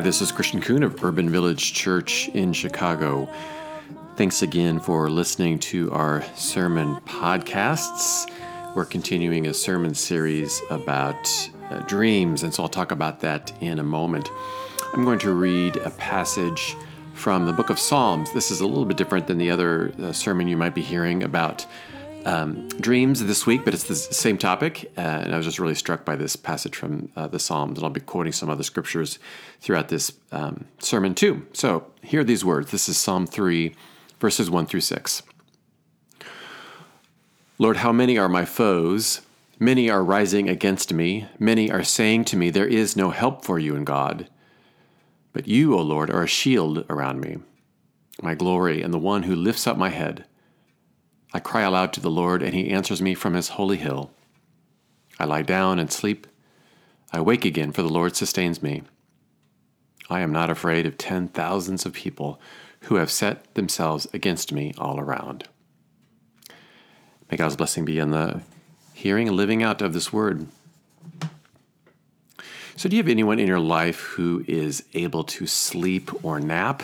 Hi, this is Christian Coon of Urban Village Church in Chicago. Thanks again for listening to our sermon podcasts. We're continuing a sermon series about uh, dreams, and so I'll talk about that in a moment. I'm going to read a passage from the book of Psalms. This is a little bit different than the other uh, sermon you might be hearing about um, dreams this week, but it's the same topic. Uh, and I was just really struck by this passage from uh, the Psalms, and I'll be quoting some other scriptures throughout this um, sermon too. So here are these words. This is Psalm 3, verses 1 through 6. Lord, how many are my foes? Many are rising against me. Many are saying to me, There is no help for you in God. But you, O Lord, are a shield around me, my glory, and the one who lifts up my head. I cry aloud to the Lord, and he answers me from his holy hill. I lie down and sleep. I wake again, for the Lord sustains me. I am not afraid of ten thousands of people who have set themselves against me all around. May God's blessing be on the hearing and living out of this word. So, do you have anyone in your life who is able to sleep or nap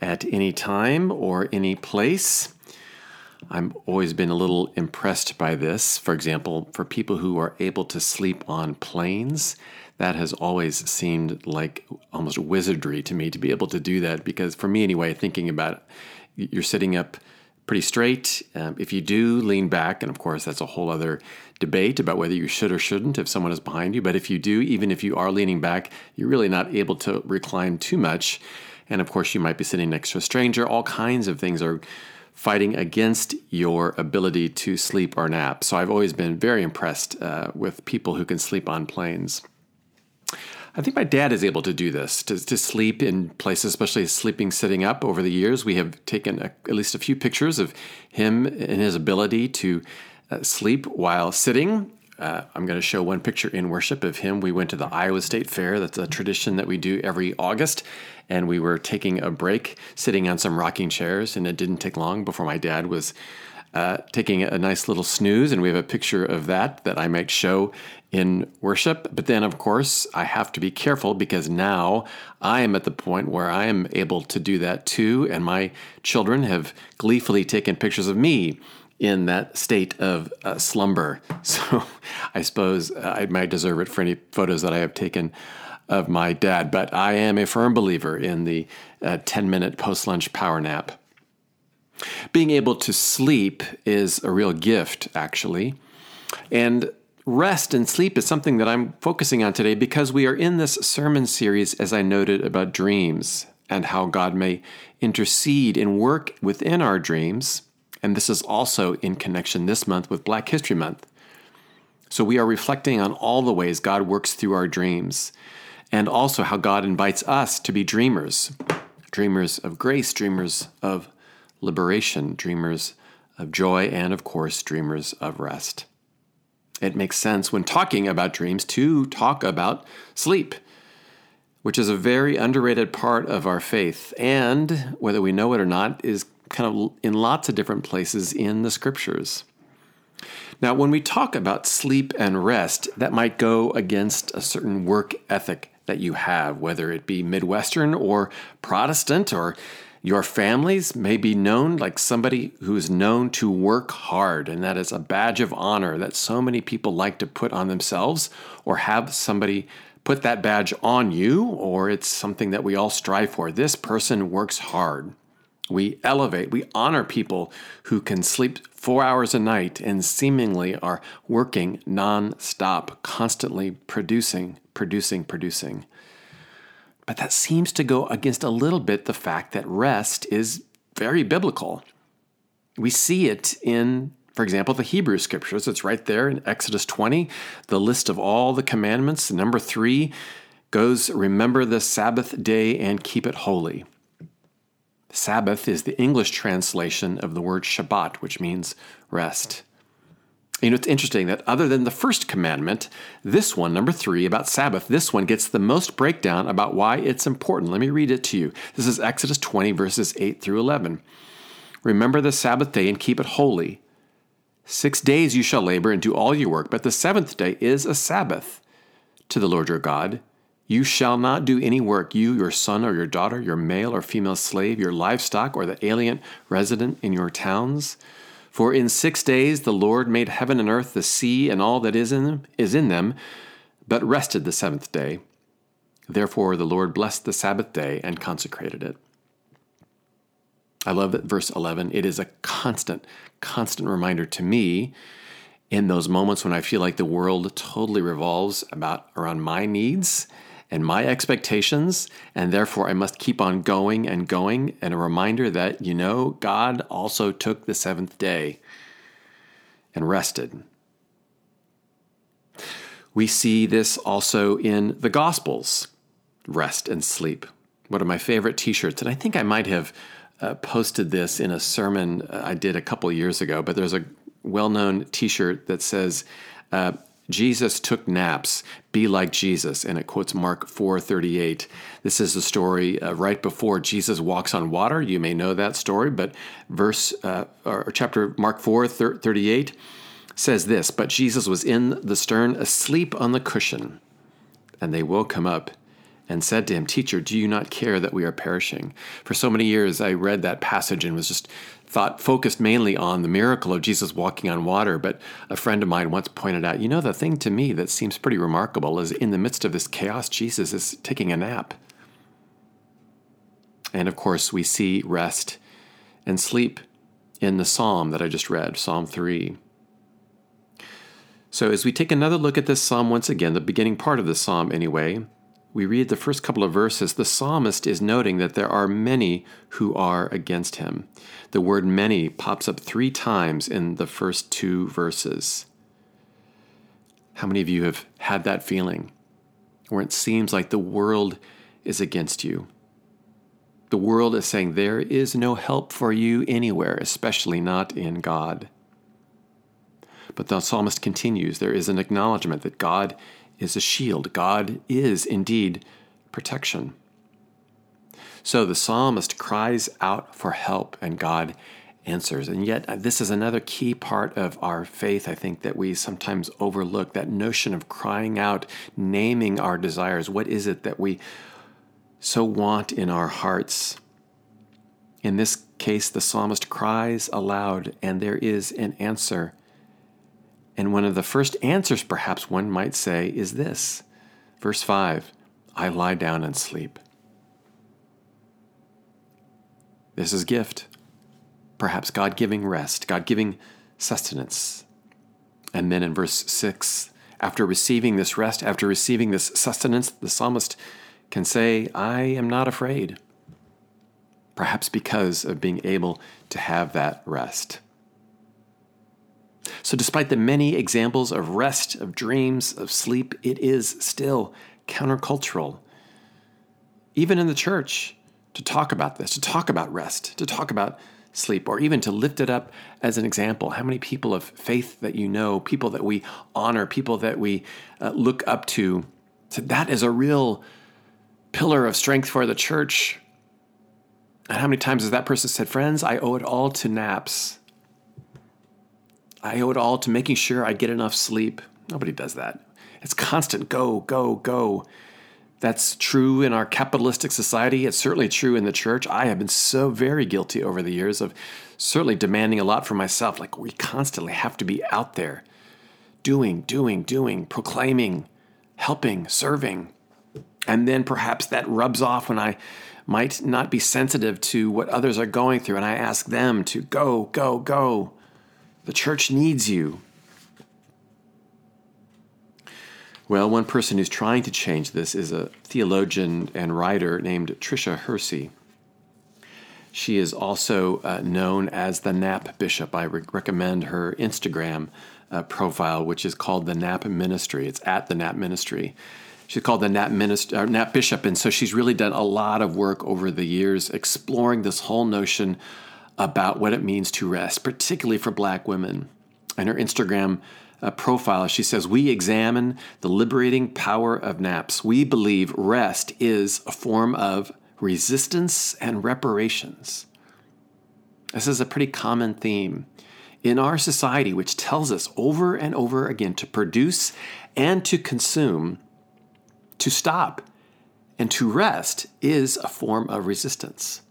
at any time or any place? I've always been a little impressed by this. For example, for people who are able to sleep on planes, that has always seemed like almost wizardry to me to be able to do that. Because for me, anyway, thinking about it, you're sitting up pretty straight. Um, if you do lean back, and of course, that's a whole other debate about whether you should or shouldn't if someone is behind you. But if you do, even if you are leaning back, you're really not able to recline too much. And of course, you might be sitting next to a stranger. All kinds of things are fighting against your ability to sleep or nap. So I've always been very impressed uh, with people who can sleep on planes. I think my dad is able to do this, to, to sleep in places, especially sleeping sitting up over the years. We have taken a, at least a few pictures of him and his ability to uh, sleep while sitting. Uh, I'm going to show one picture in worship of him. We went to the Iowa State Fair. That's a tradition that we do every August and we were taking a break, sitting on some rocking chairs, and it didn't take long before my dad was uh, taking a nice little snooze, and we have a picture of that that I might show in worship. But then, of course, I have to be careful because now I am at the point where I am able to do that too, and my children have gleefully taken pictures of me in that state of uh, slumber. So I suppose I might deserve it for any photos that I have taken of my dad, but I am a firm believer in the uh, 10 minute post lunch power nap. Being able to sleep is a real gift, actually. And rest and sleep is something that I'm focusing on today because we are in this sermon series, as I noted, about dreams and how God may intercede and work within our dreams. And this is also in connection this month with Black History Month. So we are reflecting on all the ways God works through our dreams and also how God invites us to be dreamers dreamers of grace, dreamers of liberation, dreamers of joy, and of course, dreamers of rest. It makes sense when talking about dreams to talk about sleep, which is a very underrated part of our faith, and whether we know it or not, is kind of in lots of different places in the scriptures. Now, when we talk about sleep and rest, that might go against a certain work ethic that you have, whether it be Midwestern or Protestant, or your families may be known like somebody who is known to work hard, and that is a badge of honor that so many people like to put on themselves or have somebody put that badge on you, or it's something that we all strive for. This person works hard. We elevate, we honor people who can sleep four hours a night and seemingly are working nonstop, constantly producing, producing, producing. But that seems to go against a little bit the fact that rest is very biblical. We see it in, for example, the Hebrew scriptures. It's right there in Exodus 20, the list of all the commandments. Number three goes, Remember the Sabbath day and keep it holy. Sabbath is the English translation of the word Shabbat, which means rest. You know, it's interesting that other than the first commandment, this one, number three, about Sabbath, this one gets the most breakdown about why it's important. Let me read it to you. This is Exodus 20, verses 8 through 11. Remember the Sabbath day and keep it holy. Six days you shall labor and do all your work, but the seventh day is a Sabbath to the Lord your God. You shall not do any work, you, your son or your daughter, your male or female slave, your livestock, or the alien resident in your towns. For in six days the Lord made heaven and earth, the sea, and all that is in them, is in them, but rested the seventh day. Therefore the Lord blessed the Sabbath day and consecrated it. I love that verse 11. It is a constant, constant reminder to me in those moments when I feel like the world totally revolves about around my needs and my expectations, and therefore I must keep on going and going. And a reminder that, you know, God also took the seventh day and rested. We see this also in the Gospels rest and sleep. One of my favorite t shirts, and I think I might have uh, posted this in a sermon I did a couple years ago, but there's a well known t shirt that says, uh, Jesus took naps. Be like Jesus, and it quotes Mark 4:38. This is the story uh, right before Jesus walks on water. You may know that story, but verse uh, or chapter Mark 4:38 says this: But Jesus was in the stern, asleep on the cushion, and they woke him up and said to him, Teacher, do you not care that we are perishing? For so many years, I read that passage and was just thought focused mainly on the miracle of Jesus walking on water. But a friend of mine once pointed out, you know, the thing to me that seems pretty remarkable is in the midst of this chaos, Jesus is taking a nap. And of course, we see rest and sleep in the psalm that I just read, Psalm 3. So, as we take another look at this psalm once again, the beginning part of the psalm anyway, we read the first couple of verses, the psalmist is noting that there are many who are against him. The word many pops up three times in the first two verses. How many of you have had that feeling where it seems like the world is against you? The world is saying there is no help for you anywhere, especially not in God. But the psalmist continues there is an acknowledgement that God is a shield. God is indeed protection. So the psalmist cries out for help, and God answers. And yet, uh, this is another key part of our faith, I think, that we sometimes overlook that notion of crying out, naming our desires. What is it that we so want in our hearts? In this case, the psalmist cries aloud, and there is an answer. And one of the first answers, perhaps one might say, is this Verse 5 I lie down and sleep. This is gift. Perhaps God giving rest, God giving sustenance. And then in verse 6, after receiving this rest, after receiving this sustenance, the psalmist can say, I am not afraid. Perhaps because of being able to have that rest. So, despite the many examples of rest, of dreams, of sleep, it is still countercultural. Even in the church, to talk about this, to talk about rest, to talk about sleep, or even to lift it up as an example. How many people of faith that you know, people that we honor, people that we uh, look up to, so that is a real pillar of strength for the church. And how many times has that person said, Friends, I owe it all to naps. I owe it all to making sure I get enough sleep. Nobody does that. It's constant go, go, go. That's true in our capitalistic society. It's certainly true in the church. I have been so very guilty over the years of certainly demanding a lot from myself. Like we constantly have to be out there doing, doing, doing, proclaiming, helping, serving. And then perhaps that rubs off when I might not be sensitive to what others are going through and I ask them to go, go, go. The church needs you. Well, one person who's trying to change this is a theologian and writer named Tricia Hersey. She is also uh, known as the Nap Bishop. I re- recommend her Instagram uh, profile, which is called the Nap Ministry. It's at the Nap Ministry. She's called the Nap, Minister, uh, Nap Bishop, and so she's really done a lot of work over the years exploring this whole notion about what it means to rest, particularly for black women. In her Instagram uh, profile, she says, We examine the liberating power of naps. We believe rest is a form of resistance and reparations. This is a pretty common theme in our society, which tells us over and over again to produce and to consume, to stop And to rest is a form of resistance.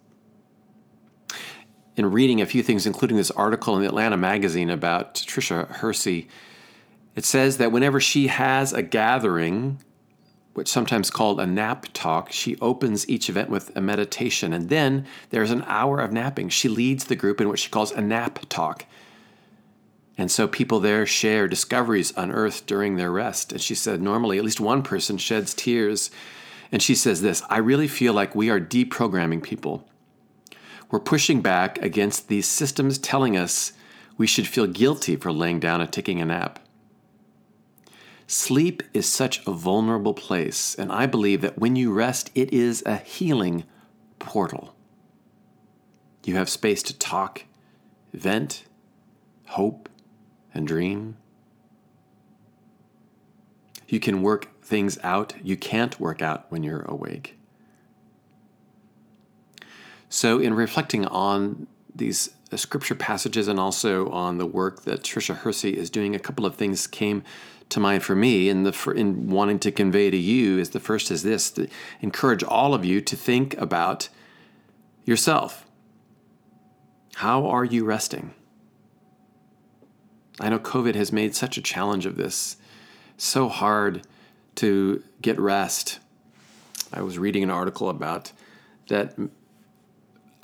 In reading a few things, including this article in the Atlanta magazine about Tricia Hersey, it says that whenever she has a gathering, which sometimes called a nap talk, she opens each event with a meditation, and then there's an hour of napping. She leads the group in what she calls a nap talk. And so people there share discoveries unearthed during their rest. And she said, normally, at least one person sheds tears. And she says this I really feel like we are deprogramming people. We're pushing back against these systems telling us we should feel guilty for laying down and taking a nap. Sleep is such a vulnerable place, and I believe that when you rest, it is a healing portal. You have space to talk, vent, hope, and dream. You can work things out you can't work out when you're awake. So, in reflecting on these uh, scripture passages and also on the work that Tricia Hersey is doing, a couple of things came to mind for me in the in wanting to convey to you is the first is this to encourage all of you to think about yourself. How are you resting? I know COVID has made such a challenge of this. So hard to get rest. I was reading an article about that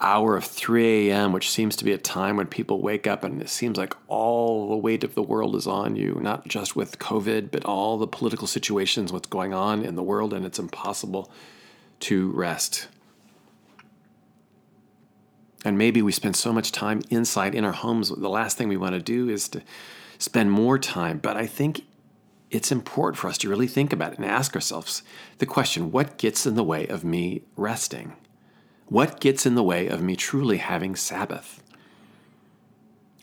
hour of 3 a.m., which seems to be a time when people wake up and it seems like all the weight of the world is on you, not just with COVID, but all the political situations, what's going on in the world, and it's impossible to rest. And maybe we spend so much time inside in our homes. The last thing we want to do is to spend more time. But I think it's important for us to really think about it and ask ourselves the question what gets in the way of me resting? What gets in the way of me truly having Sabbath?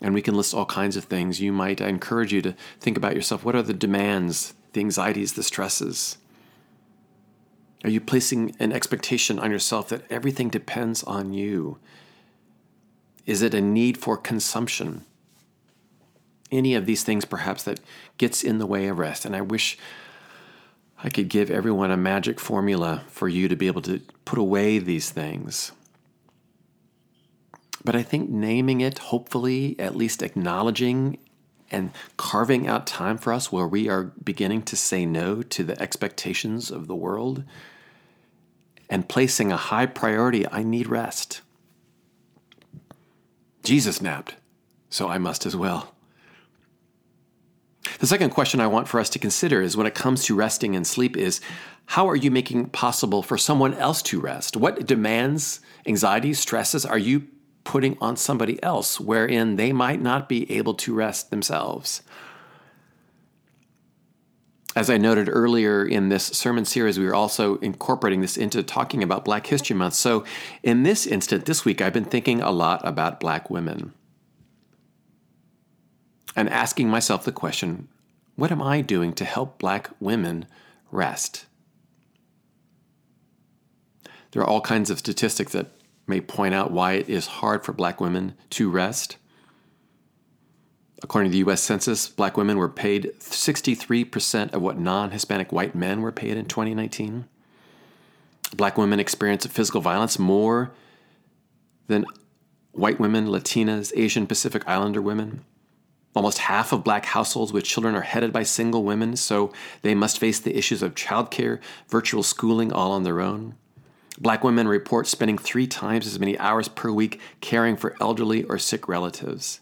And we can list all kinds of things. You might, I encourage you to think about yourself. What are the demands, the anxieties, the stresses? Are you placing an expectation on yourself that everything depends on you? Is it a need for consumption? Any of these things, perhaps, that gets in the way of rest. And I wish I could give everyone a magic formula for you to be able to put away these things. But I think naming it, hopefully, at least acknowledging and carving out time for us where we are beginning to say no to the expectations of the world and placing a high priority I need rest. Jesus napped, so I must as well. The second question I want for us to consider is when it comes to resting and sleep is how are you making possible for someone else to rest? What demands, anxieties, stresses are you putting on somebody else wherein they might not be able to rest themselves? As I noted earlier in this sermon series, we are also incorporating this into talking about Black History Month. So, in this instant, this week, I've been thinking a lot about Black women and asking myself the question what am I doing to help Black women rest? There are all kinds of statistics that may point out why it is hard for Black women to rest. According to the US Census, black women were paid 63% of what non Hispanic white men were paid in 2019. Black women experience physical violence more than white women, Latinas, Asian Pacific Islander women. Almost half of black households with children are headed by single women, so they must face the issues of childcare, virtual schooling all on their own. Black women report spending three times as many hours per week caring for elderly or sick relatives.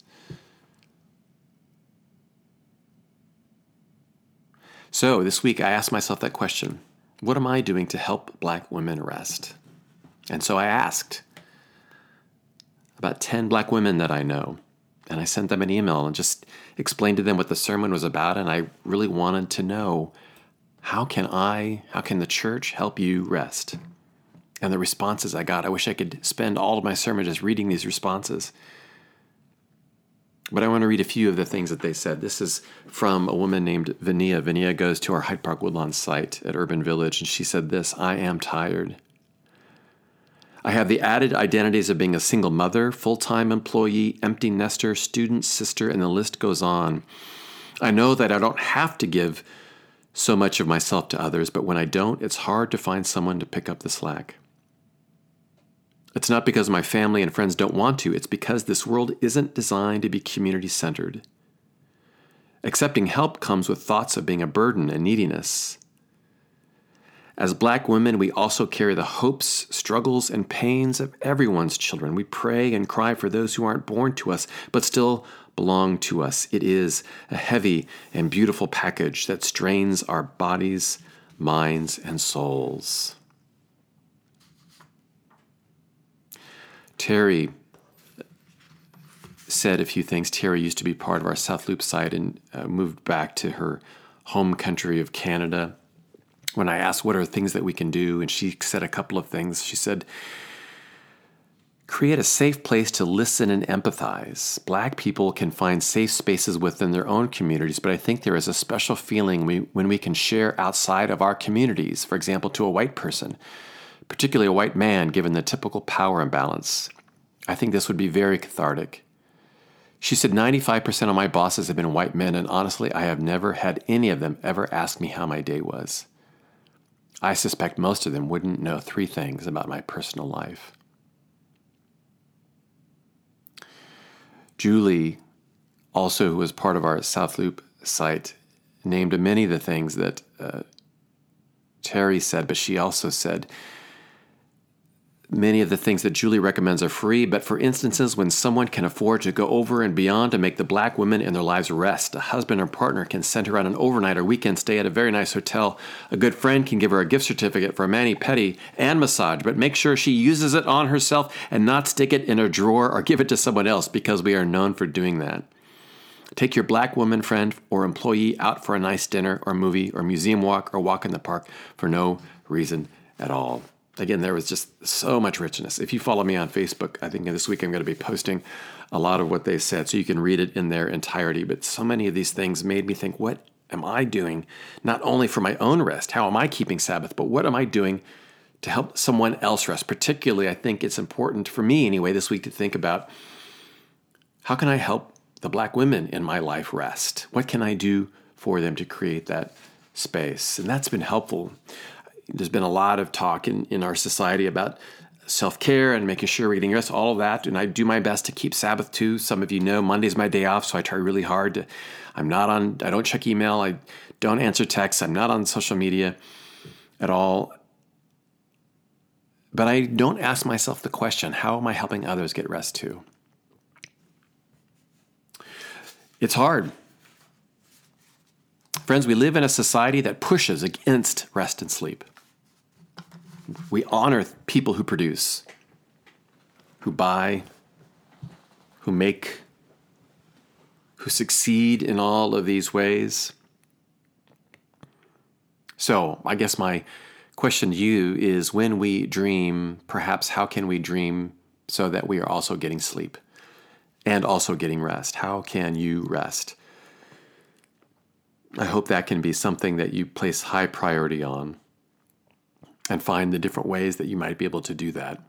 So this week I asked myself that question What am I doing to help black women rest? And so I asked about 10 black women that I know. And I sent them an email and just explained to them what the sermon was about. And I really wanted to know how can I, how can the church help you rest? And the responses I got, I wish I could spend all of my sermon just reading these responses. But I want to read a few of the things that they said. This is from a woman named Vania. Vania goes to our Hyde Park Woodlawn site at Urban Village, and she said this I am tired. I have the added identities of being a single mother, full time employee, empty nester, student, sister, and the list goes on. I know that I don't have to give so much of myself to others, but when I don't, it's hard to find someone to pick up the slack. It's not because my family and friends don't want to, it's because this world isn't designed to be community centered. Accepting help comes with thoughts of being a burden and neediness. As black women, we also carry the hopes, struggles, and pains of everyone's children. We pray and cry for those who aren't born to us, but still belong to us. It is a heavy and beautiful package that strains our bodies, minds, and souls. Terry said a few things. Terry used to be part of our South Loop site and uh, moved back to her home country of Canada. When I asked what are things that we can do, and she said a couple of things, she said, Create a safe place to listen and empathize. Black people can find safe spaces within their own communities, but I think there is a special feeling we, when we can share outside of our communities, for example, to a white person, particularly a white man, given the typical power imbalance. I think this would be very cathartic. She said 95% of my bosses have been white men, and honestly, I have never had any of them ever ask me how my day was. I suspect most of them wouldn't know three things about my personal life. Julie, also who was part of our South Loop site, named many of the things that uh, Terry said, but she also said many of the things that Julie recommends are free, but for instances when someone can afford to go over and beyond to make the black women in their lives rest, a husband or partner can send her on an overnight or weekend stay at a very nice hotel. A good friend can give her a gift certificate for a mani pedi and massage, but make sure she uses it on herself and not stick it in a drawer or give it to someone else because we are known for doing that. Take your black woman friend or employee out for a nice dinner or movie or museum walk or walk in the park for no reason at all again, there was just so much richness. If you follow me on Facebook, I think this week I'm going to be posting a lot of what they said so you can read it in their entirety. But so many of these things made me think, what am I doing not only for my own rest? How am I keeping Sabbath? But what am I doing to help someone else rest? Particularly, I think it's important for me anyway this week to think about how can I help the black women in my life rest? What can I do for them to create that space? And that's been helpful there's been a lot of talk in, in our society about self care and making sure we're getting rest, all of that. And I do my best to keep Sabbath too. Some of you know Monday's my day off, so I try really hard to. I'm not on. I don't check email. I don't answer texts. I'm not on social media at all. But I don't ask myself the question: How am I helping others get rest too? It's hard. Friends, we live in a society that pushes against rest and sleep. We honor people who produce, who buy, who make, who succeed in all of these ways. So, I guess my question to you is when we dream, perhaps how can we dream so that we are also getting sleep and also getting rest? How can you rest? I hope that can be something that you place high priority on and find the different ways that you might be able to do that.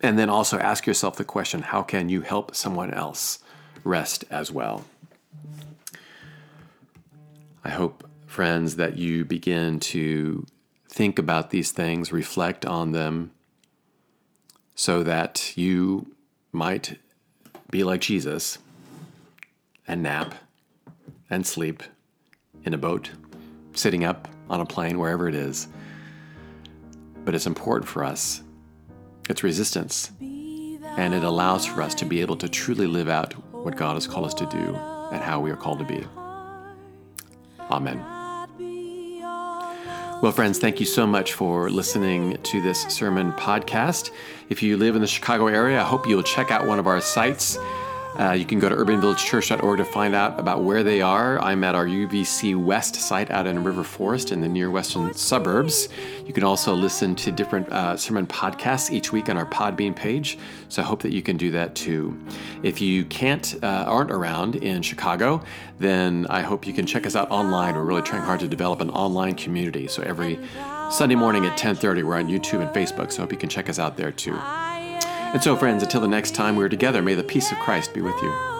And then also ask yourself the question how can you help someone else rest as well? I hope, friends, that you begin to think about these things, reflect on them, so that you might be like Jesus and nap and sleep in a boat, sitting up on a plane, wherever it is but it's important for us. It's resistance, and it allows for us to be able to truly live out what God has called us to do and how we are called to be. Amen. Well, friends, thank you so much for listening to this sermon podcast. If you live in the Chicago area, I hope you'll check out one of our sites. Uh, you can go to urbanvillagechurch.org to find out about where they are. I'm at our UVC West site out in River Forest in the near western suburbs. You can also listen to different uh, sermon podcasts each week on our Podbean page. So I hope that you can do that too. If you can't, uh, aren't around in Chicago, then I hope you can check us out online. We're really trying hard to develop an online community. So every Sunday morning at 10:30, we're on YouTube and Facebook. So I hope you can check us out there too. And so, friends, until the next time we're together, may the peace of Christ be with you.